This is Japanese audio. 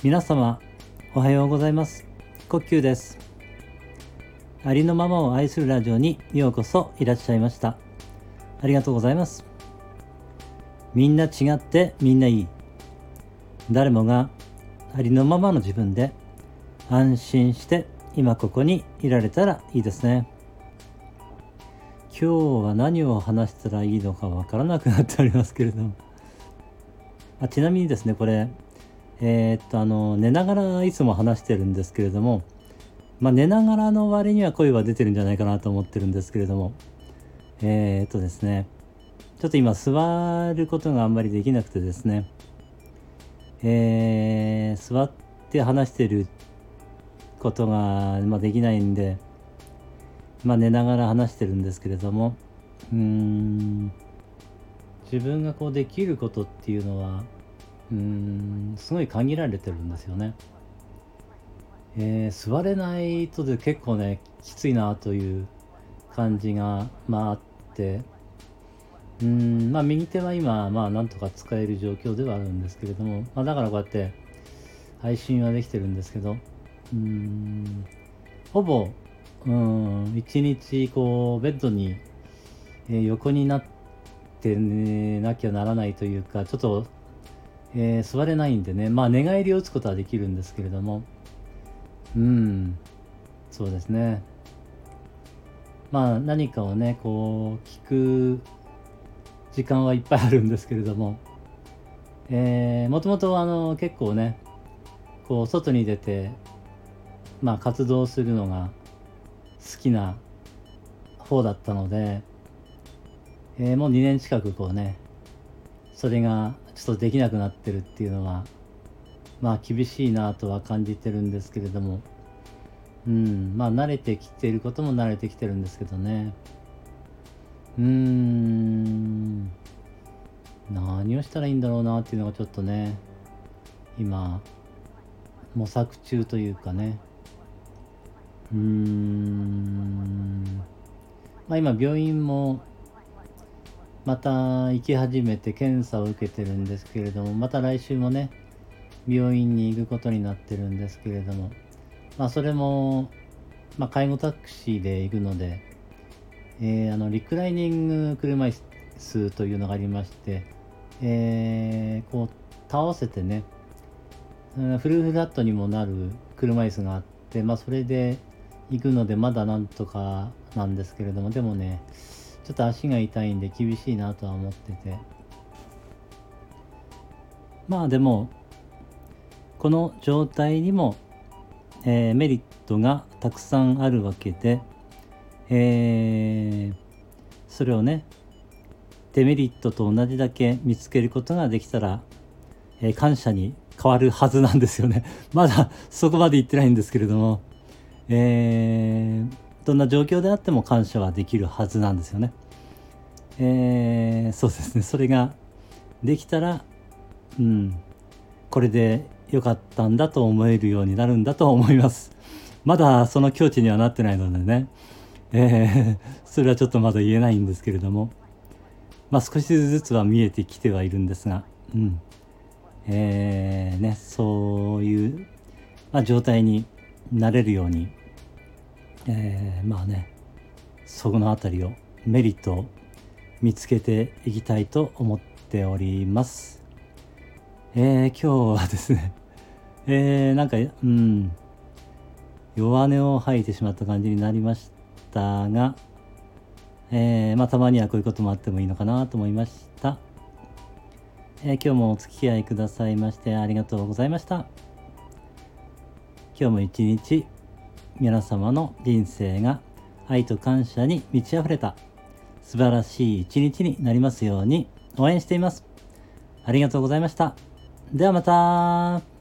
皆様おはようございます。呼吸です。ありのままを愛するラジオにようこそいらっしゃいました。ありがとうございます。みんな違ってみんないい。誰もがありのままの自分で安心して今ここにいられたらいいですね。今日は何を話したらいいのかわからなくなっておりますけれども。あちなみにですねこれえー、っとあの寝ながらいつも話してるんですけれどもまあ寝ながらの割には声は出てるんじゃないかなと思ってるんですけれどもえー、っとですねちょっと今座ることがあんまりできなくてですねえー、座って話してることが、まあ、できないんでまあ寝ながら話してるんですけれどもうん自分がこうできることっていうのはうんすごい限られてるんですよね。えー、座れないとで結構ねきついなという感じがまああってうんまあ右手は今まあなんとか使える状況ではあるんですけれども、まあ、だからこうやって配信はできてるんですけどうんほぼうん一日こうベッドに、えー、横になってねなきゃならないというかちょっとえー、座れないんでね。まあ寝返りを打つことはできるんですけれども。うん。そうですね。まあ何かをねこう聞く時間はいっぱいあるんですけれども。えー、もともとあの結構ねこう外に出てまあ活動するのが好きな方だったので、えー、もう2年近くこうねそれがちょっとできなくなってるっていうのはまあ厳しいなとは感じてるんですけれども。うんまあ慣れてきていることも慣れてきてるんですけどね。うーん何をしたらいいんだろうなっていうのがちょっとね今模索中というかね。うーんまあ今病院もまた行き始めて検査を受けてるんですけれどもまた来週もね病院に行くことになってるんですけれどもまあそれも、まあ、介護タクシーで行くので、えー、あのリクライニング車椅子というのがありまして、えー、こう倒せてねフルフラットにもなる車椅子があって、まあ、それで行くのでまだなんとかなんですけれどもでもねちょっと足が痛いんで厳しいなとは思ってて。まあでもこの状態にも、えー、メリットがたくさんあるわけで、えー、それをねデメリットと同じだけ見つけることができたら、えー、感謝に変わるはずなんですよね。まだそこまで言ってないんですけれども、えーどんな状況であっても感謝はできるはずなんですよね。えー、そうですねそれができたらうんこれで良かったんだと思えるようになるんだと思います。まだその境地にはなってないのでね、えー、それはちょっとまだ言えないんですけれども、まあ、少しずつは見えてきてはいるんですが、うんえーね、そういう、まあ、状態になれるようにえー、まあねそこの辺りをメリットを見つけていきたいと思っております。えー、今日はですね、えー、なんか、うん、弱音を吐いてしまった感じになりましたが、えー、まあ、たまにはこういうこともあってもいいのかなと思いました。えー、今日もお付き合いくださいましてありがとうございました。今日も一日皆様の人生が愛と感謝に満ち溢れた素晴らしい一日になりますように応援しています。ありがとうございました。ではまた